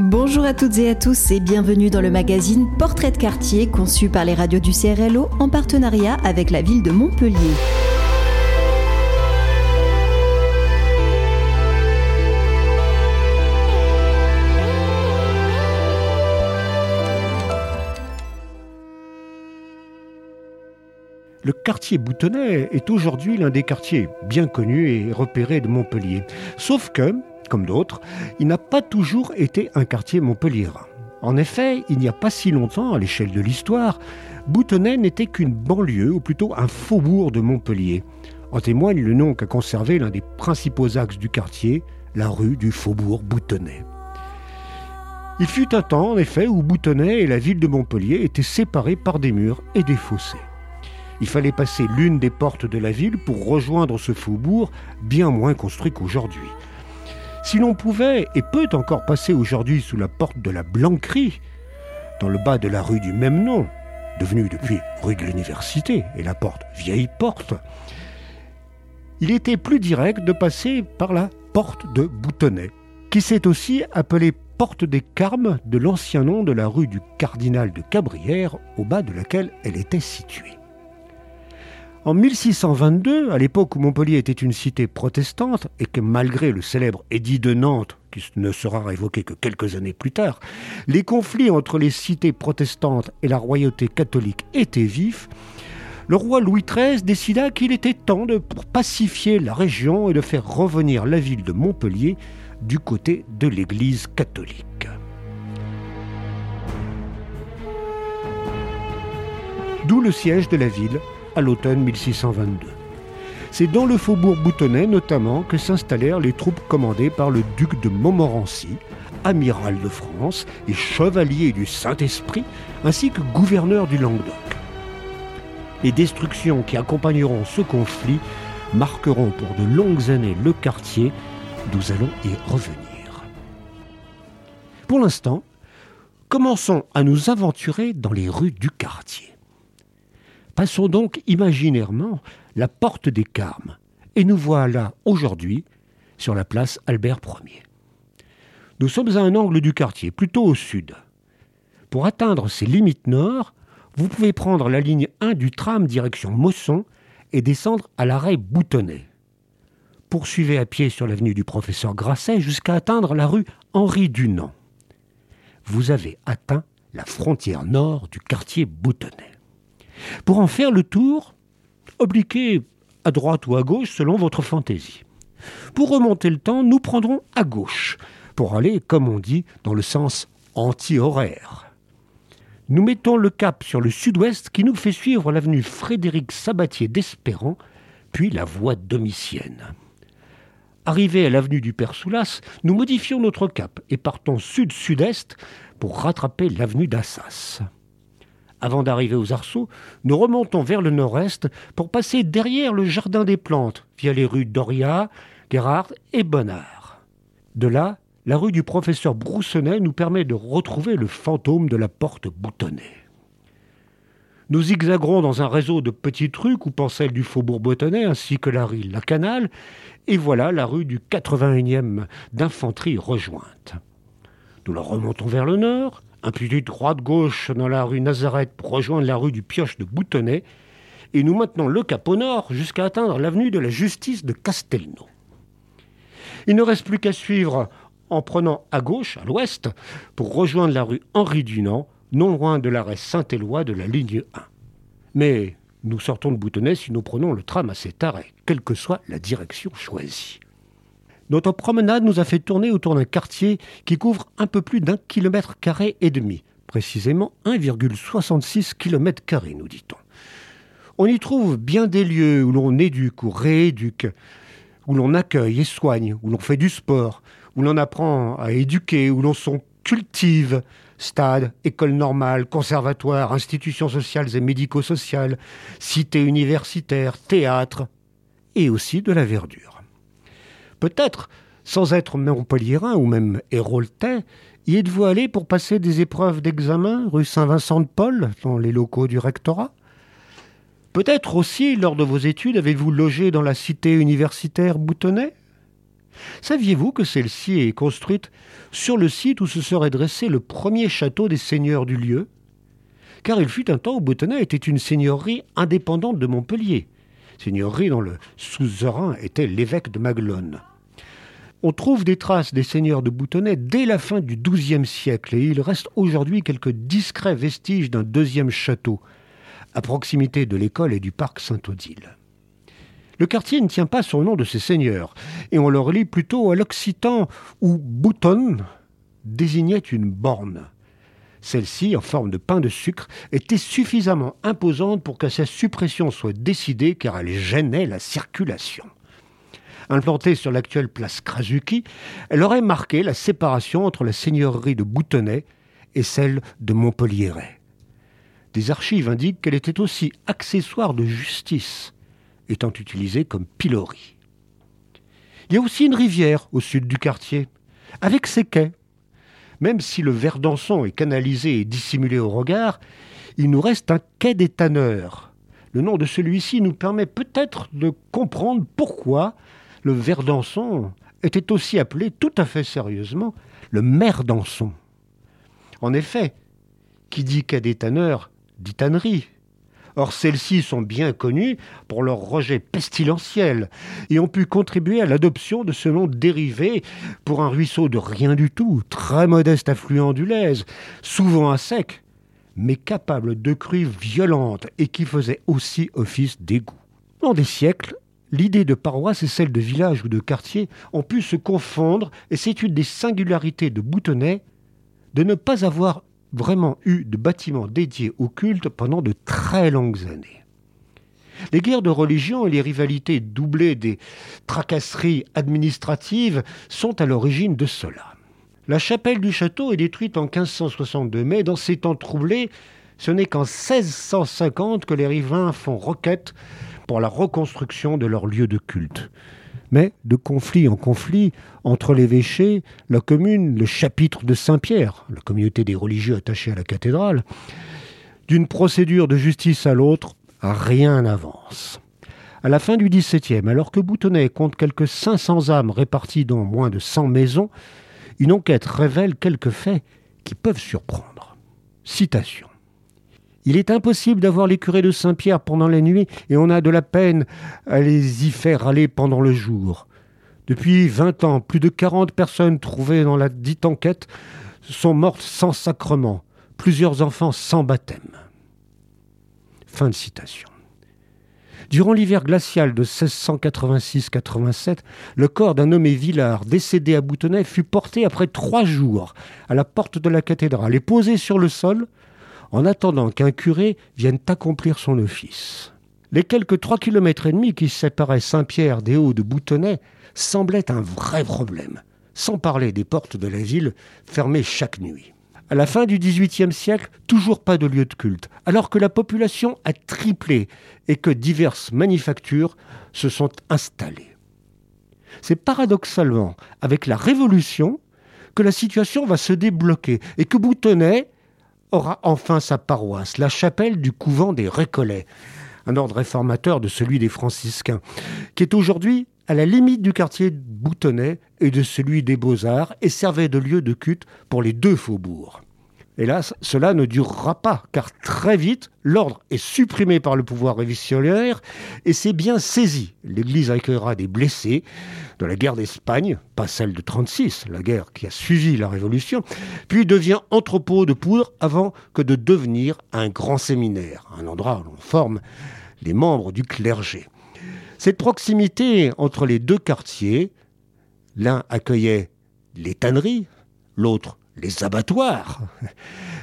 Bonjour à toutes et à tous et bienvenue dans le magazine Portrait de quartier conçu par les radios du CRLO en partenariat avec la ville de Montpellier. Le quartier Boutonnet est aujourd'hui l'un des quartiers bien connus et repérés de Montpellier. Sauf que, comme d'autres, il n'a pas toujours été un quartier montpelliérain. En effet, il n'y a pas si longtemps, à l'échelle de l'histoire, Boutonnet n'était qu'une banlieue, ou plutôt un faubourg de Montpellier. En témoigne le nom qu'a conservé l'un des principaux axes du quartier, la rue du faubourg Boutonnet. Il fut un temps, en effet, où Boutonnet et la ville de Montpellier étaient séparés par des murs et des fossés. Il fallait passer l'une des portes de la ville pour rejoindre ce faubourg bien moins construit qu'aujourd'hui. Si l'on pouvait et peut encore passer aujourd'hui sous la porte de la Blanquerie, dans le bas de la rue du même nom, devenue depuis rue de l'Université et la porte Vieille Porte, il était plus direct de passer par la porte de Boutonnet, qui s'est aussi appelée porte des Carmes de l'ancien nom de la rue du Cardinal de Cabrières, au bas de laquelle elle était située. En 1622, à l'époque où Montpellier était une cité protestante, et que malgré le célèbre édit de Nantes, qui ne sera révoqué que quelques années plus tard, les conflits entre les cités protestantes et la royauté catholique étaient vifs, le roi Louis XIII décida qu'il était temps de pacifier la région et de faire revenir la ville de Montpellier du côté de l'Église catholique. D'où le siège de la ville à l'automne 1622. C'est dans le faubourg Boutonnet notamment que s'installèrent les troupes commandées par le duc de Montmorency, amiral de France et chevalier du Saint-Esprit, ainsi que gouverneur du Languedoc. Les destructions qui accompagneront ce conflit marqueront pour de longues années le quartier, nous allons y revenir. Pour l'instant, commençons à nous aventurer dans les rues du quartier. Passons donc imaginairement la porte des Carmes, et nous voilà aujourd'hui sur la place Albert Ier. Nous sommes à un angle du quartier, plutôt au sud. Pour atteindre ses limites nord, vous pouvez prendre la ligne 1 du tram direction Mosson et descendre à l'arrêt Boutonnet. Poursuivez à pied sur l'avenue du professeur Grasset jusqu'à atteindre la rue Henri Dunant. Vous avez atteint la frontière nord du quartier Boutonnet. Pour en faire le tour, obliquez à droite ou à gauche selon votre fantaisie. Pour remonter le temps, nous prendrons à gauche, pour aller, comme on dit, dans le sens anti-horaire. Nous mettons le cap sur le sud-ouest qui nous fait suivre l'avenue Frédéric Sabatier d'Espérant, puis la voie domitienne. Arrivés à l'avenue du Père Soulas, nous modifions notre cap et partons sud-sud-est pour rattraper l'avenue d'Assas. Avant d'arriver aux arceaux, nous remontons vers le nord-est pour passer derrière le jardin des plantes, via les rues Doria, Gerhard et Bonnard. De là, la rue du professeur Broussonnet nous permet de retrouver le fantôme de la porte boutonnée. Nous zigzagerons dans un réseau de petites rues coupant celle du faubourg Boutonnet ainsi que la rue La Canale, et voilà la rue du 81e d'infanterie rejointe. Nous la remontons vers le nord, un petit droite-gauche dans la rue Nazareth pour rejoindre la rue du Pioche de Boutonnet, et nous maintenons le cap au nord jusqu'à atteindre l'avenue de la Justice de Castelnau. Il ne reste plus qu'à suivre en prenant à gauche, à l'ouest, pour rejoindre la rue Henri Dunant, non loin de l'arrêt Saint-Éloi de la ligne 1. Mais nous sortons de Boutonnet si nous prenons le tram à cet arrêt, quelle que soit la direction choisie. Notre promenade nous a fait tourner autour d'un quartier qui couvre un peu plus d'un kilomètre carré et demi, précisément 1,66 kilomètres carrés, nous dit-on. On y trouve bien des lieux où l'on éduque ou rééduque, où l'on accueille et soigne, où l'on fait du sport, où l'on apprend à éduquer, où l'on s'en cultive, stades, écoles normales, conservatoires, institutions sociales et médico-sociales, cités universitaires, théâtres, et aussi de la verdure. Peut-être, sans être montpelliérain ou même héroltais, y êtes-vous allé pour passer des épreuves d'examen rue Saint-Vincent-de-Paul, dans les locaux du rectorat? Peut-être aussi, lors de vos études, avez-vous logé dans la cité universitaire Boutonnet? Saviez-vous que celle-ci est construite sur le site où se serait dressé le premier château des seigneurs du lieu? Car il fut un temps où Boutonnet était une seigneurie indépendante de Montpellier, seigneurie dont le suzerain était l'évêque de Maglone. On trouve des traces des seigneurs de Boutonnet dès la fin du XIIe siècle et il reste aujourd'hui quelques discrets vestiges d'un deuxième château, à proximité de l'école et du parc Saint-Odile. Le quartier ne tient pas son nom de ses seigneurs, et on le relie plutôt à l'occitan où bouton désignait une borne. Celle-ci, en forme de pain de sucre, était suffisamment imposante pour que sa suppression soit décidée car elle gênait la circulation. Implantée sur l'actuelle place Krasuki, elle aurait marqué la séparation entre la seigneurie de Boutonnet et celle de Montpelliéret. Des archives indiquent qu'elle était aussi accessoire de justice, étant utilisée comme pilori. Il y a aussi une rivière au sud du quartier, avec ses quais. Même si le Verdançon est canalisé et dissimulé au regard, il nous reste un quai des tanneurs. Le nom de celui-ci nous permet peut-être de comprendre pourquoi le Verdançon était aussi appelé tout à fait sérieusement le Merdançon. En effet, qui dit quai des tanneurs dit tannerie, Or, celles-ci sont bien connues pour leur rejet pestilentiel et ont pu contribuer à l'adoption de ce nom dérivé pour un ruisseau de rien du tout, très modeste affluent du Lèze, souvent à sec, mais capable de crues violentes et qui faisait aussi office d'égout. Dans des siècles, l'idée de paroisse et celle de village ou de quartier ont pu se confondre et c'est une des singularités de Boutonnet de ne pas avoir vraiment eu de bâtiments dédiés au culte pendant de très longues années. Les guerres de religion et les rivalités doublées des tracasseries administratives sont à l'origine de cela. La chapelle du château est détruite en 1562, mais dans ces temps troublés, ce n'est qu'en 1650 que les riverains font requête pour la reconstruction de leur lieu de culte mais de conflit en conflit entre l'évêché, la commune, le chapitre de Saint-Pierre, la communauté des religieux attachés à la cathédrale, d'une procédure de justice à l'autre, rien n'avance. À la fin du XVIIe, alors que Boutonnet compte quelques 500 âmes réparties dans moins de 100 maisons, une enquête révèle quelques faits qui peuvent surprendre. Citation. Il est impossible d'avoir les curés de Saint-Pierre pendant la nuit et on a de la peine à les y faire aller pendant le jour. Depuis vingt ans, plus de quarante personnes trouvées dans la dite enquête sont mortes sans sacrement, plusieurs enfants sans baptême. Fin de citation. Durant l'hiver glacial de 1686-87, le corps d'un nommé Villard, décédé à Boutonnet, fut porté après trois jours à la porte de la cathédrale et posé sur le sol en attendant qu'un curé vienne accomplir son office. Les quelques trois kilomètres et demi qui séparaient Saint-Pierre des Hauts de Boutonnet semblaient un vrai problème, sans parler des portes de la ville fermées chaque nuit. À la fin du XVIIIe siècle, toujours pas de lieu de culte, alors que la population a triplé et que diverses manufactures se sont installées. C'est paradoxalement avec la Révolution que la situation va se débloquer et que Boutonnet aura enfin sa paroisse, la chapelle du couvent des Récollets, un ordre réformateur de celui des franciscains, qui est aujourd'hui à la limite du quartier Boutonnet et de celui des Beaux-Arts et servait de lieu de culte pour les deux faubourgs. Hélas, cela ne durera pas, car très vite, l'ordre est supprimé par le pouvoir révolutionnaire et c'est bien saisi. L'Église accueillera des blessés de la guerre d'Espagne, pas celle de 36, la guerre qui a suivi la Révolution, puis devient entrepôt de poudre avant que de devenir un grand séminaire, un endroit où l'on forme les membres du clergé. Cette proximité entre les deux quartiers, l'un accueillait les tanneries, l'autre les abattoirs,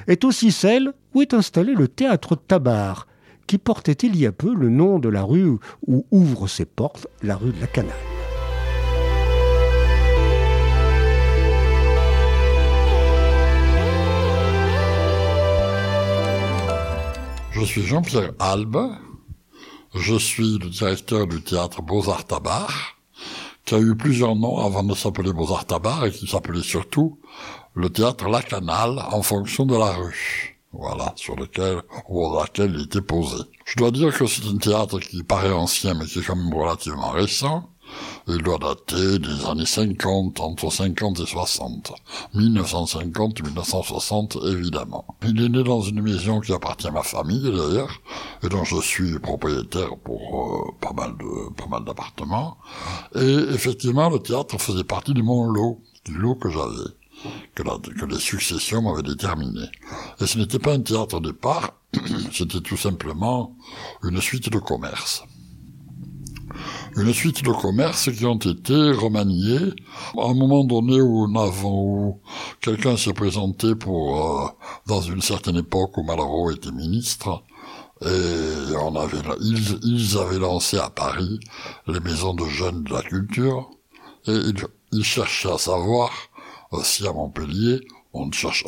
est aussi celle où est installé le théâtre Tabar, qui portait il y a peu le nom de la rue où ouvre ses portes la rue de la Canale. Je suis Jean-Pierre Albe, je suis le directeur du théâtre Beaux-Arts Tabar, qui a eu plusieurs noms avant de s'appeler Beaux-Arts Tabar et qui s'appelait surtout le théâtre La Canale en fonction de la rue. Voilà, sur lequel, ou laquelle il était posé. Je dois dire que c'est un théâtre qui paraît ancien, mais qui est quand même relativement récent. Il doit dater des années 50, entre 50 et 60. 1950 1960, évidemment. Il est né dans une maison qui appartient à ma famille, d'ailleurs, et dont je suis propriétaire pour euh, pas mal de, pas mal d'appartements. Et effectivement, le théâtre faisait partie de mon lot, du lot que j'avais. Que, que les successions m'avaient déterminé. Et ce n'était pas un théâtre au départ, c'était tout simplement une suite de commerce une suite de commerces qui ont été remaniés. À un moment donné où, où quelqu'un s'est présenté pour, euh, dans une certaine époque où Malraux était ministre, et on ils, avaient lancé à Paris les maisons de jeunes de la culture, et ils, ils cherchaient à savoir si à Montpellier on ne cherche,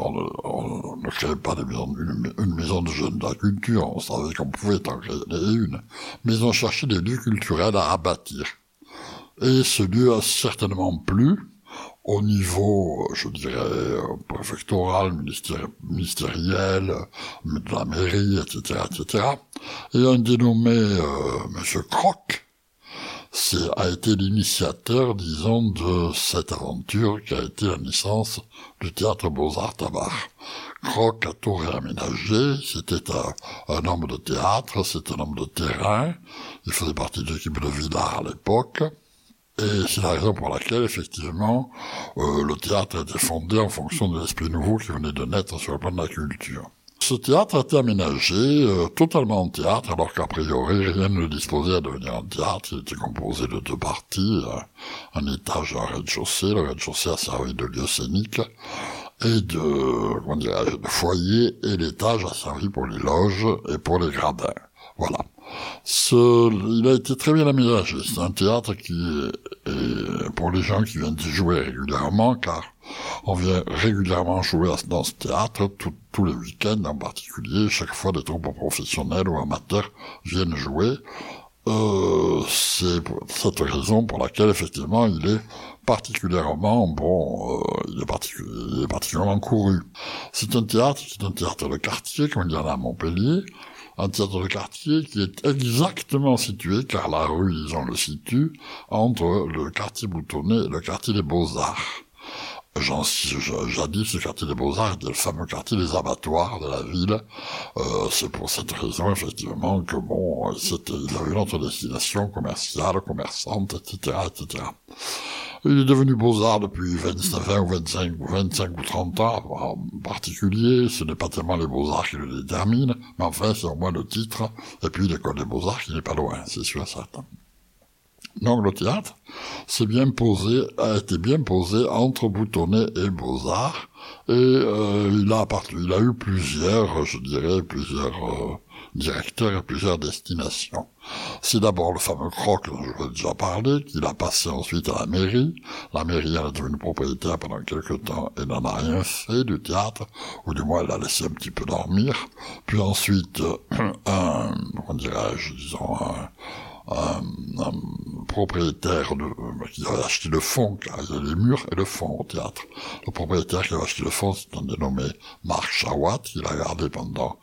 pas une, maison de jeunes de la culture, on savait qu'on pouvait en créer une, mais on cherchait des lieux culturels à bâtir. Et ce lieu a certainement plu au niveau, je dirais, préfectoral, ministériel, de la mairie, etc., etc. Et un dénommé euh, Monsieur Croc, a été l'initiateur, disons, de cette aventure qui a été la naissance du théâtre Beaux-Arts Tabar. Croc a tout réaménagé, c'était un, homme de théâtre, c'était un homme de terrain, il faisait partie de l'équipe de Villard à l'époque, et c'est la raison pour laquelle, effectivement, euh, le théâtre a été fondé en fonction de l'esprit nouveau qui venait de naître sur le plan de la culture. Ce théâtre a été aménagé euh, totalement en théâtre, alors qu'a priori rien ne disposait à devenir un théâtre. Il était composé de deux parties, euh, un étage et un rez-de-chaussée. Le rez-de-chaussée a servi de lieu scénique et de, comment de foyer, et l'étage a servi pour les loges et pour les gradins. Voilà. Ce, il a été très bien aménagé. C'est un théâtre qui est, pour les gens qui viennent y jouer régulièrement, car on vient régulièrement jouer dans ce théâtre, tous les week-ends en particulier, chaque fois des troupes professionnels ou amateurs viennent jouer. Euh, c'est cette raison pour laquelle effectivement il est particulièrement bon, euh, particulièrement couru. C'est un théâtre, c'est un théâtre de quartier, comme il y en a à Montpellier, un théâtre de quartier qui est exactement situé, car la rue, ils le situe, entre le quartier Boutonnet et le quartier des Beaux-Arts. Jadis, le quartier des Beaux-Arts le fameux quartier des abattoirs de la ville. Euh, c'est pour cette raison, effectivement, que bon, c'était, il avait une autre destination commerciale, commerçante, etc., etc. Il est devenu Beaux-Arts depuis 20 ou 25 ou 25 ou 30 ans en particulier. Ce n'est pas tellement les Beaux-Arts qui le déterminent, mais enfin, c'est au moins le titre. Et puis l'école des Beaux-Arts qui n'est pas loin, c'est sûr et certain. Donc le théâtre s'est bien posé, a été bien posé entre Boutonnet et Beaux-Arts, et euh, il a il a eu plusieurs, je dirais, plusieurs euh, directeur à plusieurs destinations. C'est d'abord le fameux croc dont je vous ai déjà parlé, qu'il a passé ensuite à la mairie. La mairie en est devenue propriétaire pendant quelques temps et n'en a rien fait du théâtre, ou du moins elle l'a laissé un petit peu dormir. Puis ensuite, un, comment dirais-je, disons, un, un, propriétaire de, qui a acheté le fond, les murs et le fond au théâtre. Le propriétaire qui a acheté le fond, c'est un dénommé Marc Chawat, qui l'a gardé pendant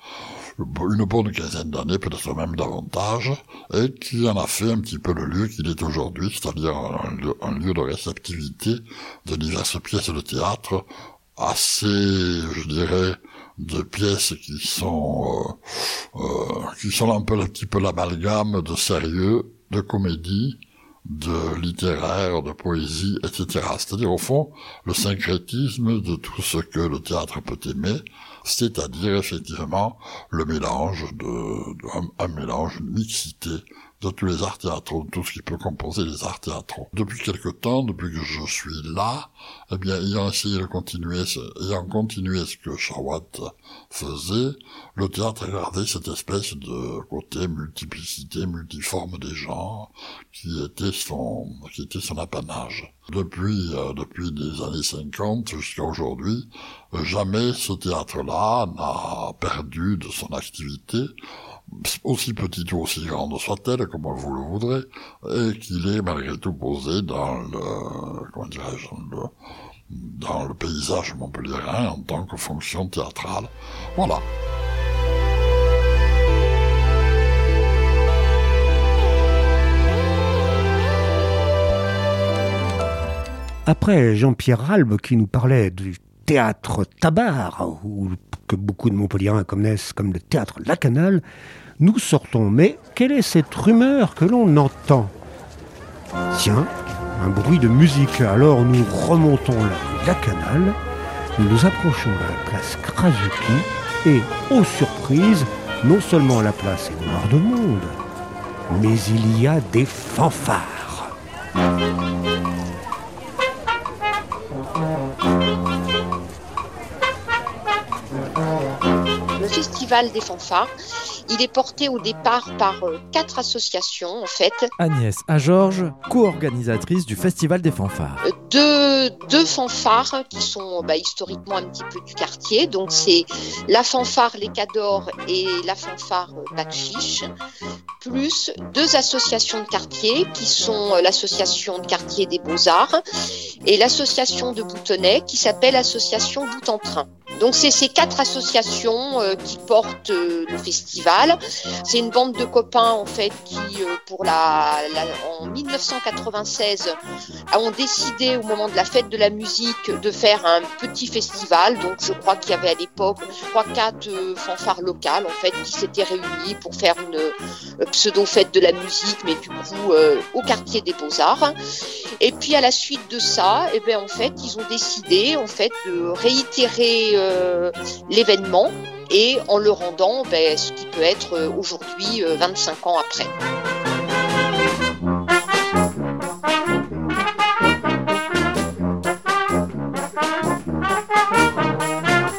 une bonne quinzaine d'années, peut-être même davantage, et qui en a fait un petit peu le lieu qu'il est aujourd'hui, c'est-à-dire un, lieu de réceptivité de diverses pièces de théâtre, assez, je dirais, de pièces qui sont euh, euh, qui sont un peu un petit peu l'amalgame de sérieux, de comédie, de littéraire, de poésie, etc. C'est-à-dire au fond le syncrétisme de tout ce que le théâtre peut aimer, c'est-à-dire effectivement le mélange de, un, mélange, une mixité de tous les arts théâtraux, tout ce qui peut composer les arts théâtraux. Depuis quelque temps, depuis que je suis là, eh bien, ayant essayé de continuer, ayant continué ce que Chawat faisait, le théâtre a gardé cette espèce de côté multiplicité, multiforme des genres, qui était son, qui était son apanage. Depuis, euh, depuis les années 50 jusqu'à aujourd'hui, jamais ce théâtre-là n'a perdu de son activité aussi petite ou aussi grande soit-elle, comme vous le voudrez, et qu'il est malgré tout posé dans le, comment dirais-je, dans le, paysage montpelliérain en tant que fonction théâtrale. Voilà. Après Jean-Pierre Albe qui nous parlait du théâtre Tabar, ou que beaucoup de Montpelliérains connaissent comme le théâtre La Canale, nous sortons. Mais quelle est cette rumeur que l'on entend? Tiens, un bruit de musique. Alors nous remontons la La Canale, nous nous approchons de la place Krasuki et, aux surprises, non seulement la place est noire de monde, mais il y a des fanfares. Festival des fanfares il est porté au départ par euh, quatre associations en fait. Agnès Georges, co-organisatrice du Festival des fanfares. Euh, deux, deux fanfares qui sont bah, historiquement un petit peu du quartier. Donc c'est la fanfare Les Cadors et la fanfare Chiche, plus deux associations de quartier qui sont euh, l'association de quartier des Beaux-Arts et l'association de Boutonnet qui s'appelle l'association Bout en Train. Donc c'est ces quatre associations qui portent le festival c'est une bande de copains en fait qui, euh, pour la, en 1996, ont décidé au moment de la fête de la musique de faire un petit festival. Donc je crois qu'il y avait à l'époque trois quatre euh, fanfares locales en fait qui s'étaient réunies pour faire une euh, pseudo fête de la musique, mais du coup au quartier des Beaux Arts. Et puis à la suite de ça, et eh ben en fait ils ont décidé en fait de réitérer l'événement et en le rendant ben, ce qui peut être euh, aujourd'hui 25 euh, ans après.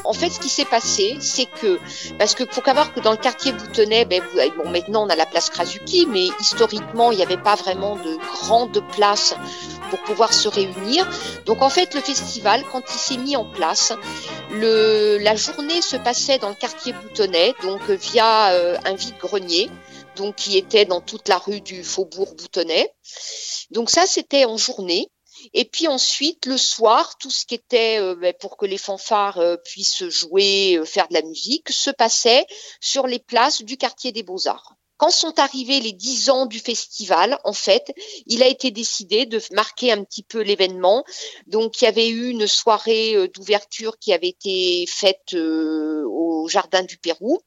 En fait, ce qui s'est passé, c'est que, parce que faut savoir que dans le quartier Boutonnet, ben, bon, maintenant on a la place Krasuki, mais historiquement, il n'y avait pas vraiment de grande place pour pouvoir se réunir. Donc en fait, le festival, quand il s'est mis en place, le, la journée se passait dans le quartier Boutonnet, donc via euh, un vide-grenier, donc qui était dans toute la rue du Faubourg Boutonnet. Donc ça, c'était en journée. Et puis ensuite, le soir, tout ce qui était euh, ben, pour que les fanfares euh, puissent jouer, faire de la musique, se passait sur les places du quartier des Beaux-Arts. Quand sont arrivés les dix ans du festival, en fait, il a été décidé de marquer un petit peu l'événement. Donc, il y avait eu une soirée euh, d'ouverture qui avait été faite euh, au Jardin du Pérou.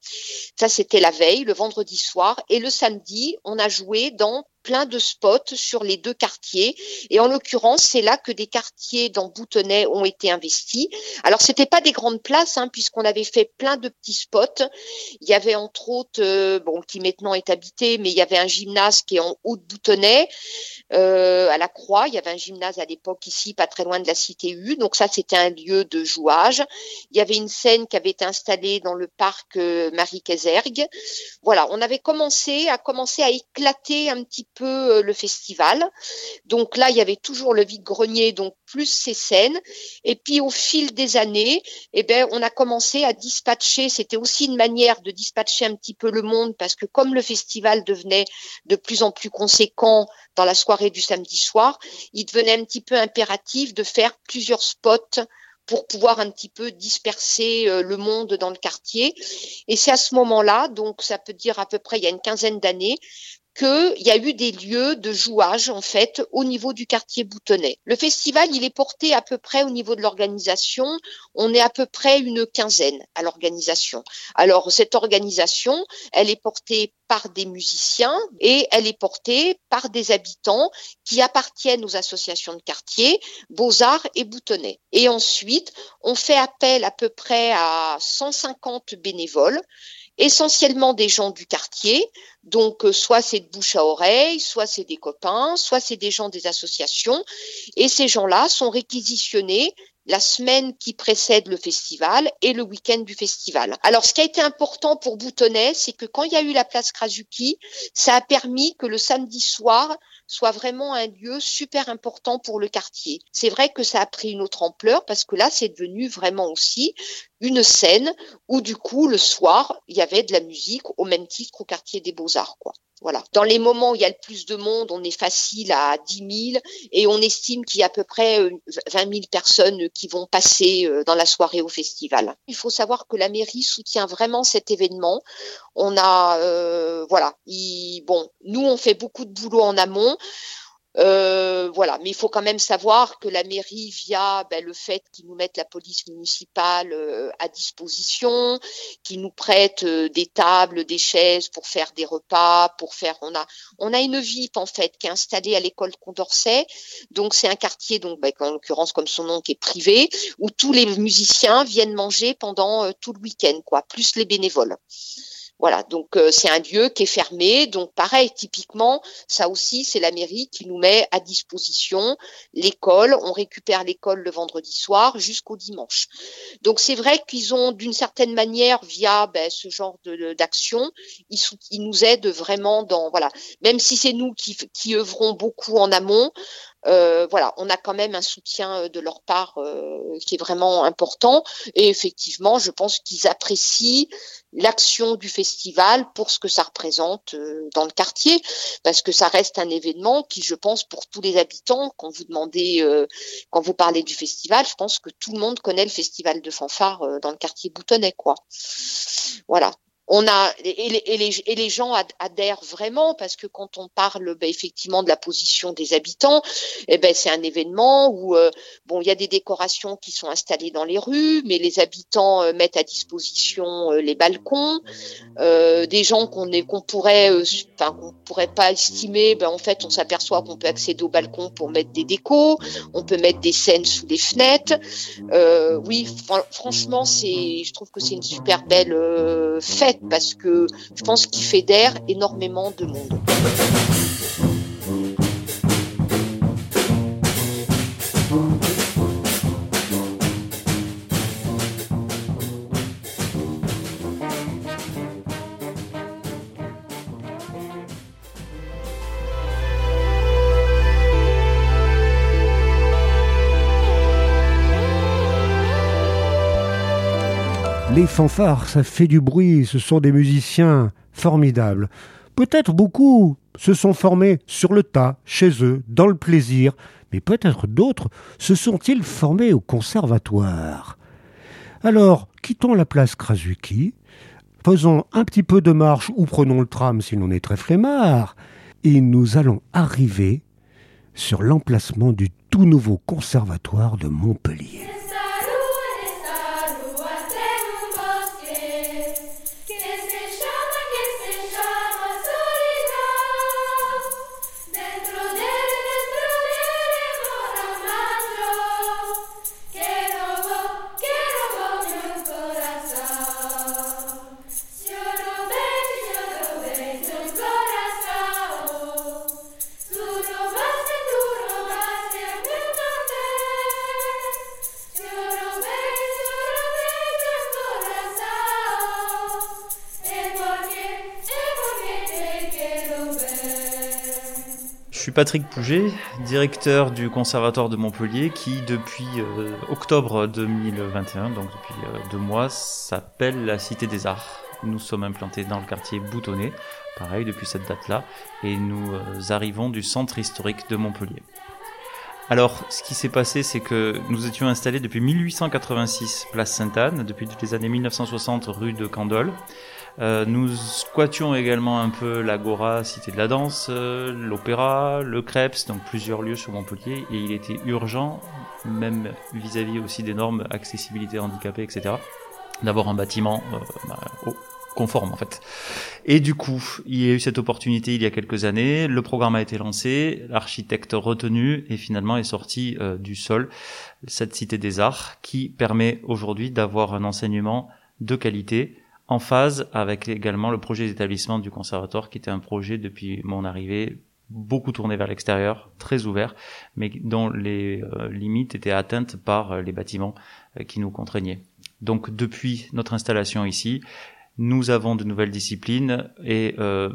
Ça, c'était la veille, le vendredi soir. Et le samedi, on a joué dans plein de spots sur les deux quartiers. Et en l'occurrence, c'est là que des quartiers dans Boutonnet ont été investis. Alors, c'était pas des grandes places, hein, puisqu'on avait fait plein de petits spots. Il y avait entre autres, euh, bon, qui maintenant est habité, mais il y avait un gymnase qui est en haut de Boutonnet, euh, à la Croix. Il y avait un gymnase à l'époque ici, pas très loin de la Cité U. Donc ça, c'était un lieu de jouage. Il y avait une scène qui avait été installée dans le parc euh, Marie Kézergue. Voilà, on avait commencé à commencer à éclater un petit peu euh, le festival. Donc là, il y avait toujours le vide-grenier, donc plus ces scènes. Et puis au fil des années, eh ben, on a commencé à dispatcher. C'était aussi une manière de dispatcher un petit peu le monde parce que comme le festival devenait de plus en plus conséquent dans la soirée du samedi soir, il devenait un petit peu impératif de faire plusieurs spots pour pouvoir un petit peu disperser euh, le monde dans le quartier. Et c'est à ce moment-là, donc ça peut dire à peu près il y a une quinzaine d'années, qu'il y a eu des lieux de jouage en fait au niveau du quartier Boutonnet. Le festival, il est porté à peu près au niveau de l'organisation, on est à peu près une quinzaine à l'organisation. Alors cette organisation, elle est portée par des musiciens et elle est portée par des habitants qui appartiennent aux associations de quartier, Beaux-Arts et Boutonnet. Et ensuite, on fait appel à peu près à 150 bénévoles essentiellement des gens du quartier. Donc, euh, soit c'est de bouche à oreille, soit c'est des copains, soit c'est des gens des associations. Et ces gens-là sont réquisitionnés la semaine qui précède le festival et le week-end du festival. Alors, ce qui a été important pour Boutonnet, c'est que quand il y a eu la place Krasuki, ça a permis que le samedi soir, soit vraiment un lieu super important pour le quartier. C'est vrai que ça a pris une autre ampleur parce que là, c'est devenu vraiment aussi une scène où du coup, le soir, il y avait de la musique au même titre qu'au quartier des Beaux-Arts, quoi. Voilà. Dans les moments où il y a le plus de monde, on est facile à 10 000 et on estime qu'il y a à peu près 20 euh, 000 personnes qui vont passer euh, dans la soirée au festival. Il faut savoir que la mairie soutient vraiment cet événement. On a, euh, voilà, bon, nous on fait beaucoup de boulot en amont. Euh, voilà, mais il faut quand même savoir que la mairie, via ben, le fait qu'ils nous mettent la police municipale euh, à disposition, qu'ils nous prêtent euh, des tables, des chaises pour faire des repas, pour faire, on a, on a une VIP en fait qui est installée à l'école Condorcet, donc c'est un quartier donc ben, en l'occurrence comme son nom qui est privé, où tous les musiciens viennent manger pendant tout le week-end, quoi, plus les bénévoles. Voilà, donc euh, c'est un lieu qui est fermé. Donc pareil, typiquement, ça aussi, c'est la mairie qui nous met à disposition l'école. On récupère l'école le vendredi soir jusqu'au dimanche. Donc c'est vrai qu'ils ont, d'une certaine manière, via ben, ce genre d'action, ils, nous aident vraiment dans voilà. Même si c'est nous qui œuvrons beaucoup en amont, euh, voilà, on a quand même un soutien euh, de leur part euh, qui est vraiment important. Et effectivement, je pense qu'ils apprécient l'action du festival pour ce que ça représente dans le quartier, parce que ça reste un événement qui, je pense, pour tous les habitants, quand vous demandez, quand vous parlez du festival, je pense que tout le monde connaît le festival de fanfare dans le quartier boutonnais, quoi. Voilà on a et les, et les, et les, gens adhèrent vraiment parce que quand on parle ben, effectivement de la position des habitants, eh ben c'est un événement où euh, bon il y a des décorations qui sont installées dans les rues, mais les habitants euh, mettent à disposition euh, les balcons, des gens qu'on est qu'on pourrait enfin qu'on pourrait pas estimer, ben en fait on s'aperçoit qu'on peut accéder au balcon pour mettre des décos, on peut mettre des scènes sous les fenêtres. oui, franchement c'est je trouve que c'est une super belle fête parce que je pense qu'il fédère énormément de monde. Les fanfares, ça fait du bruit, ce sont des musiciens formidables. Peut-être beaucoup se sont formés sur le tas, chez eux, dans le plaisir, mais peut-être d'autres se sont-ils formés au conservatoire. Alors, quittons la place Krasuki, faisons un petit peu de marche ou prenons le tram si l'on est très flemmard, et nous allons arriver sur l'emplacement du tout nouveau conservatoire de Montpellier. Patrick Pouget, directeur du Conservatoire de Montpellier, qui depuis euh, octobre 2021, donc depuis euh, deux mois, s'appelle la Cité des Arts. Nous sommes implantés dans le quartier Boutonnet, pareil depuis cette date-là, et nous euh, arrivons du centre historique de Montpellier. Alors, ce qui s'est passé, c'est que nous étions installés depuis 1886 place Sainte-Anne, depuis les années 1960 rue de Candolle. Euh, nous squattions également un peu l'Agora, Cité de la Danse, euh, l'Opéra, le Krebs, donc plusieurs lieux sur Montpellier, et il était urgent, même vis-à-vis aussi des normes accessibilité handicapée, etc., d'avoir un bâtiment euh, bah, conforme en fait. Et du coup, il y a eu cette opportunité il y a quelques années, le programme a été lancé, l'architecte retenu et finalement est sorti du sol cette cité des arts qui permet aujourd'hui d'avoir un enseignement de qualité en phase avec également le projet d'établissement du conservatoire qui était un projet depuis mon arrivée beaucoup tourné vers l'extérieur, très ouvert, mais dont les euh, limites étaient atteintes par euh, les bâtiments euh, qui nous contraignaient. Donc depuis notre installation ici, nous avons de nouvelles disciplines et euh,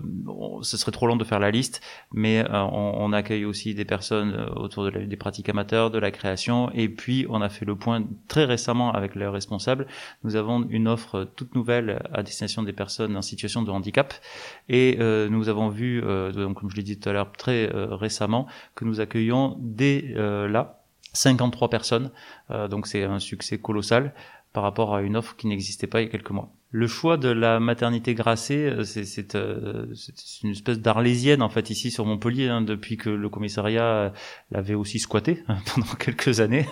ce serait trop long de faire la liste, mais euh, on, accueille aussi des personnes euh, autour de des pratiques amateurs, de la création, et puis on a fait le point très récemment avec leurs responsables. Nous avons une offre toute nouvelle à destination des personnes en situation de handicap, et euh, nous avons vu, donc comme je l'ai dit tout à l'heure très récemment, que nous accueillons dès là 53 personnes, donc c'est un succès colossal par rapport à une offre qui n'existait pas il y a quelques mois. Le choix de la maternité Grasset, euh, c'est une espèce d'arlésienne en fait ici sur Montpellier hein, depuis que le commissariat l'avait aussi squatté hein, pendant quelques années.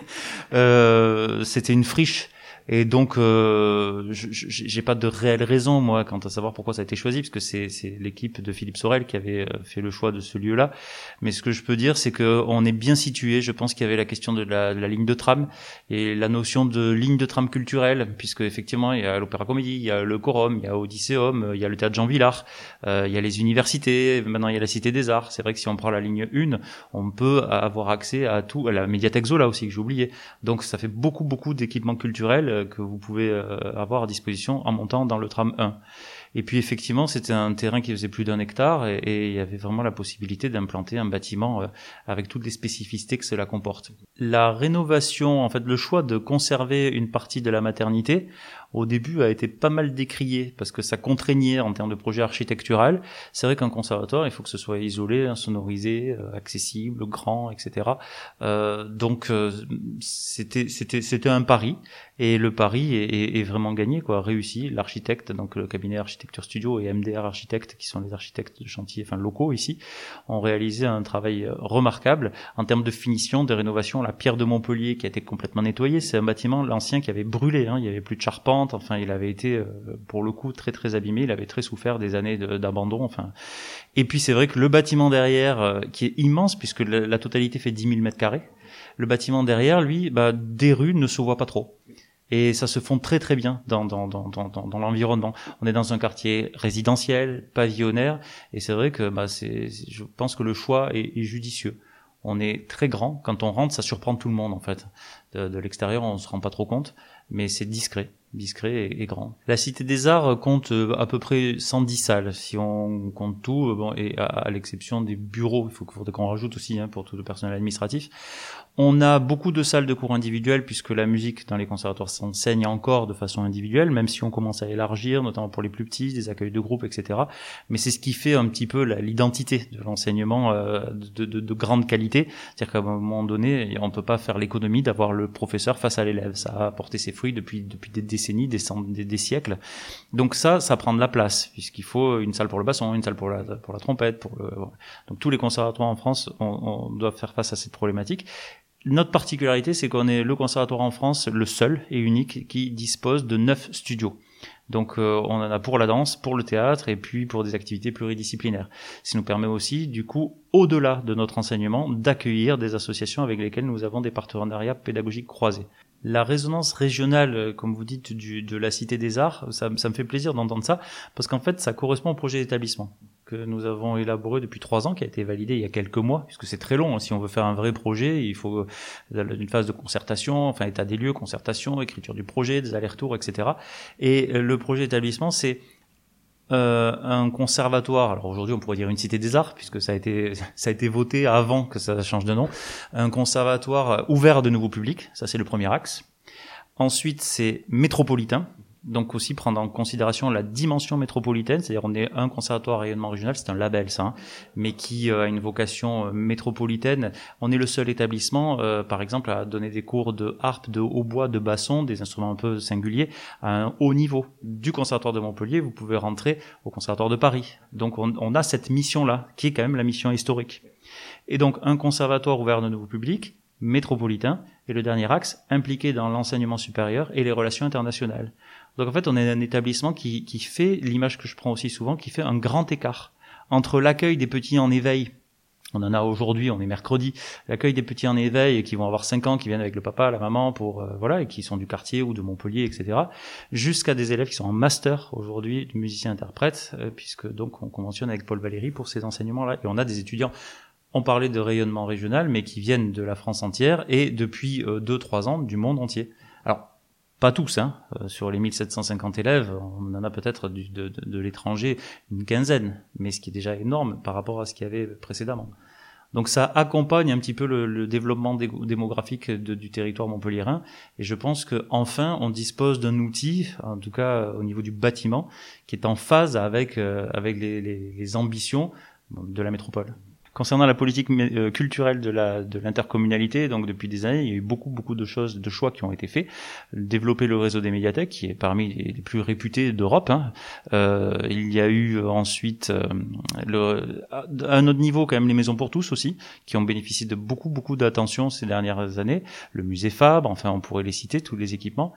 Euh, C'était une friche et donc, euh, j'ai pas de réelle raison moi quant à savoir pourquoi ça a été choisi, parce que c'est l'équipe de Philippe Sorel qui avait euh, fait le choix de ce lieu-là. Mais ce que je peux dire, c'est que on est bien situé. Je pense qu'il y avait la question de la, de la, ligne de tram et la notion de ligne de tram culturelle, puisque effectivement, il y a l'Opéra Comédie, il y a le Corum, il y a Odysseum, il y a le Théâtre Jean Villard, euh, il y a les universités. Maintenant, il y a la Cité des Arts. C'est vrai que si on prend la ligne 1, on peut avoir accès à tout, à la médiathèque Zola aussi que j'ai oublié. Donc, ça fait beaucoup beaucoup d'équipements culturels que vous pouvez euh, avoir à disposition en montant dans le tram 1. Et puis effectivement, c'était un terrain qui faisait plus d'un hectare et, il y avait vraiment la possibilité d'implanter un bâtiment euh, avec toutes les spécificités que cela comporte. La rénovation, en fait, le choix de conserver une partie de la maternité, au début a été pas mal décrié parce que ça contraignait en termes de projet architectural. C'est vrai qu'un conservatoire, il faut que ce soit isolé, insonorisé, euh, accessible, grand, etc. Euh, donc euh, c'était c'était c'était un pari et le pari est, est, vraiment gagné quoi, réussi. L'architecte, donc le cabinet Architecture Studio et MDR Architecte, qui sont les architectes de chantier, enfin locaux ici, ont réalisé un travail remarquable en termes de finition, de rénovation. La pierre de Montpellier qui a été complètement nettoyée, c'est un bâtiment l'ancien qui avait brûlé, hein, il y avait plus de charpente Enfin, il avait été, euh, pour le coup, très très abîmé. Il avait très souffert des années d'abandon. Enfin, et puis c'est vrai que le bâtiment derrière, euh, qui est immense puisque la, totalité fait 10 000 mètres carrés, le bâtiment derrière, lui, bah, des rues ne se voient pas trop et ça se fond très très bien dans, dans, dans, dans, dans l'environnement. On est dans un quartier résidentiel, pavillonnaire, et c'est vrai que bah, c'est, je pense que le choix est, est, judicieux. On est très grand, quand on rentre, ça surprend tout le monde en fait. De, de l'extérieur, on se rend pas trop compte, mais c'est discret discret et, grand. La Cité des Arts compte euh, à peu près 110 salles, si on compte tout, euh, bon, et à, l'exception des bureaux, il faut qu'on rajoute aussi hein, pour tout le personnel administratif. On a beaucoup de salles de cours individuelles puisque la musique dans les conservatoires s'enseigne encore de façon individuelle, même si on commence à élargir, notamment pour les plus petits, des accueils de groupe, etc. Mais c'est ce qui fait un petit peu l'identité de l'enseignement euh, de, de, de, grande qualité. C'est-à-dire qu'à un moment donné, on ne peut pas faire l'économie d'avoir le professeur face à l'élève. Ça a porté ses fruits depuis, depuis des décennies, des, des, des, siècles. Donc ça, ça prend de la place puisqu'il faut une salle pour le basson, une salle pour la, trompette. Donc tous les conservatoires en France on, on doit faire face à cette problématique. Notre particularité, c'est qu'on est le conservatoire en France, le seul et unique qui dispose de neuf studios. Donc euh, on en a pour la danse, pour le théâtre et puis pour des activités pluridisciplinaires. Ça nous permet aussi, du coup, au-delà de notre enseignement, d'accueillir des associations avec lesquelles nous avons des partenariats pédagogiques croisés. La résonance régionale, euh, comme vous dites, de la Cité des Arts, ça, ça me fait plaisir d'entendre ça, parce qu'en fait, ça correspond au projet d'établissement que nous avons élaboré depuis trois ans, qui a été validé il y a quelques mois, puisque c'est très long. Hein. Si on veut faire un vrai projet, il faut euh, une phase de concertation, enfin état des lieux, concertation, écriture du projet, des allers-retours, etc. Et euh, le projet d'établissement, c'est euh, un conservatoire. Alors aujourd'hui, on pourrait dire une cité des arts, puisque ça a été ça a été voté avant que ça change de nom. Un conservatoire ouvert à de nouveaux publics, ça c'est le premier axe. Ensuite, c'est métropolitain, donc aussi prendre en considération la dimension métropolitaine, c'est-à-dire on est un conservatoire rayonnement régional, c'est un label ça, hein, mais qui euh, a une vocation euh, métropolitaine. On est le seul établissement, euh, par exemple, à donner des cours de harpe, de hautbois, de basson, des instruments un peu singuliers, à un haut niveau. Du conservatoire de Montpellier, vous pouvez rentrer au conservatoire de Paris. Donc on, on a cette mission-là, qui est quand même la mission historique. Et donc un conservatoire ouvert de nouveaux publics, métropolitain, et le dernier axe, impliqué dans l'enseignement supérieur et les relations internationales. Donc en fait, on est un établissement qui, qui fait, l'image que je prends aussi souvent, qui fait un grand écart entre l'accueil des petits en éveil. On en a aujourd'hui, on est mercredi, l'accueil des petits en éveil qui vont avoir 5 ans, qui viennent avec le papa, la maman, pour euh, voilà, et qui sont du quartier ou de Montpellier, etc. Jusqu'à des élèves qui sont en master aujourd'hui de musicien-interprète, euh, puisque donc on conventionne avec Paul Valéry pour ces enseignements-là. Et on a des étudiants on parlait de rayonnement régional, mais qui viennent de la France entière et depuis 2-3 euh, ans du monde entier. Alors, pas tous, hein. Euh, sur les 1750 élèves, on en a peut-être de, de, l'étranger une quinzaine, mais ce qui est déjà énorme par rapport à ce qu'il y avait précédemment. Donc ça accompagne un petit peu le, développement démographique du territoire montpelliérain, et je pense que enfin on dispose d'un outil, en tout cas au niveau du bâtiment, qui est en phase avec euh, avec les ambitions de la métropole. Concernant la politique euh, culturelle de l'intercommunalité, donc depuis des années, il y a eu beaucoup beaucoup de choses, de choix qui ont été faits. Développer le réseau des médiathèques, qui est parmi les, plus réputés d'Europe. Hein. Euh, il y a eu ensuite euh, le, à un autre niveau quand même les maisons pour tous aussi, qui ont bénéficié de beaucoup beaucoup d'attention ces dernières années. Le musée Fabre, enfin on pourrait les citer tous les équipements.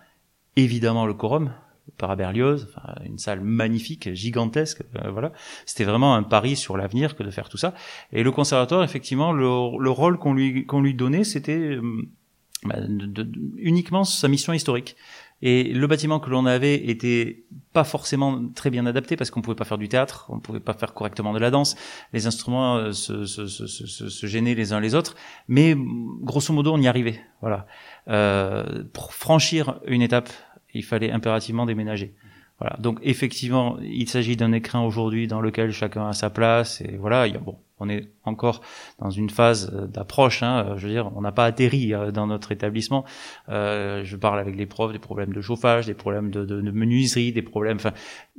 Évidemment le quorum, par Berlioz, une salle magnifique, gigantesque, euh, voilà. C'était vraiment un pari sur l'avenir que de faire tout ça. Et le conservatoire, effectivement, le, rôle qu'on lui qu'on lui donnait, c'était euh, bah, uniquement sa mission historique. Et le bâtiment que l'on avait était pas forcément très bien adapté parce qu'on pouvait pas faire du théâtre, on pouvait pas faire correctement de la danse, les instruments euh, se, se, se, se gênaient les uns les autres, mais grosso modo on y arrivait. Voilà. Euh, pour franchir une étape il fallait impérativement déménager. Voilà. Donc effectivement, il s'agit d'un écrin aujourd'hui dans lequel chacun a sa place et voilà. Bon, on est encore dans une phase d'approche. Hein, je veux dire, on n'a pas atterri euh, dans notre établissement. Euh, je parle avec les profs des problèmes de chauffage, des problèmes de, menuiserie, des problèmes. Enfin,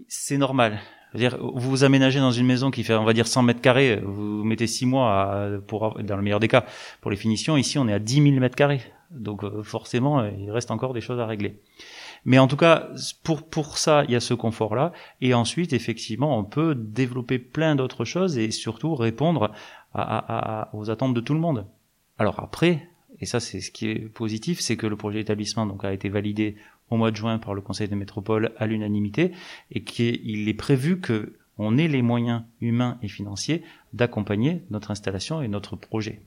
c'est normal. Je veux dire, vous vous aménagez dans une maison qui fait, on va dire, 100 mètres carrés. Vous mettez 6 mois pour, dans le meilleur des cas, pour les finitions. Ici, on est à 10 000 mètres carrés. Donc euh, forcément, il reste encore des choses à régler. Mais en tout cas, pour, pour ça, il y a ce confort-là. Et ensuite, effectivement, on peut développer plein d'autres choses et surtout répondre à, à, aux attentes de tout le monde. Alors après, et ça c'est ce qui est positif, c'est que le projet d'établissement donc a été validé au mois de juin par le Conseil de métropole à l'unanimité et qu'il est prévu que on ait les moyens humains et financiers d'accompagner notre installation et notre projet.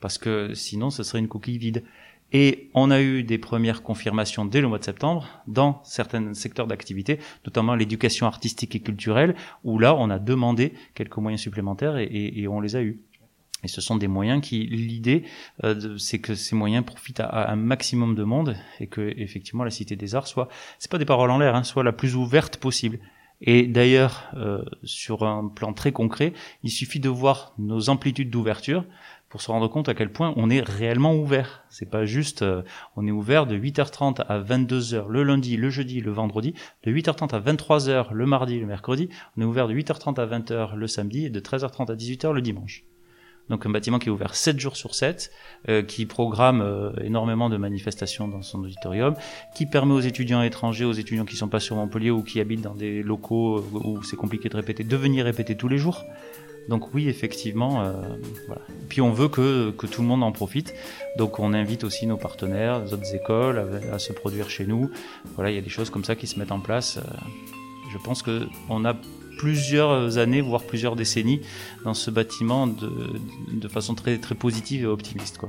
Parce que sinon, ce serait une coquille vide. Et on a eu des premières confirmations dès le mois de septembre dans certains secteurs d'activité, notamment l'éducation artistique et culturelle, où là, on a demandé quelques moyens supplémentaires et, on les a eus. Et ce sont des moyens qui, l'idée, euh, c'est que ces moyens profitent à, un maximum de monde et que effectivement la Cité des Arts soit, c'est pas des paroles en l'air, hein, soit la plus ouverte possible. Et d'ailleurs, euh, sur un plan très concret, il suffit de voir nos amplitudes d'ouverture pour se rendre compte à quel point on est réellement ouvert. C'est pas juste, euh, on est ouvert de 8h30 à 22h le lundi, le jeudi, le vendredi, de 8h30 à 23h le mardi, le mercredi. On est ouvert de 8h30 à 20h le samedi et de 13h30 à 18h le dimanche. Donc un bâtiment qui est ouvert 7 jours sur 7, euh, qui programme euh, énormément de manifestations dans son auditorium, qui permet aux étudiants étrangers, aux étudiants qui sont pas sur Montpellier ou qui habitent dans des locaux où c'est compliqué de répéter, de venir répéter tous les jours. Donc oui, effectivement, euh, voilà. Puis on veut que, que, tout le monde en profite. Donc on invite aussi nos partenaires, les autres écoles à, se produire chez nous. Voilà, il y a des choses comme ça qui se mettent en place. Euh, je pense que on a plusieurs années, voire plusieurs décennies dans ce bâtiment de, de façon très, très positive et optimiste. Quoi.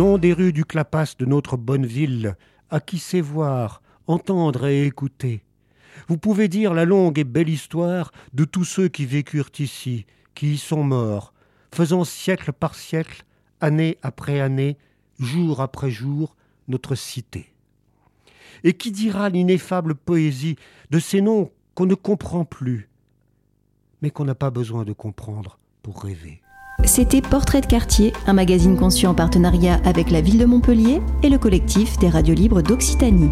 Nom des rues du Clapas de notre bonne ville, à qui sait voir, entendre et écouter. Vous pouvez dire la longue et belle histoire de tous ceux qui vécurent ici, qui y sont morts, faisant siècle par siècle, année après année, jour après jour, notre cité. Et qui dira l'ineffable poésie de ces noms qu'on ne comprend plus, mais qu'on n'a pas besoin de comprendre pour rêver? C'était Portrait de quartier, un magazine conçu en partenariat avec la ville de Montpellier et le collectif des radios libres d'Occitanie.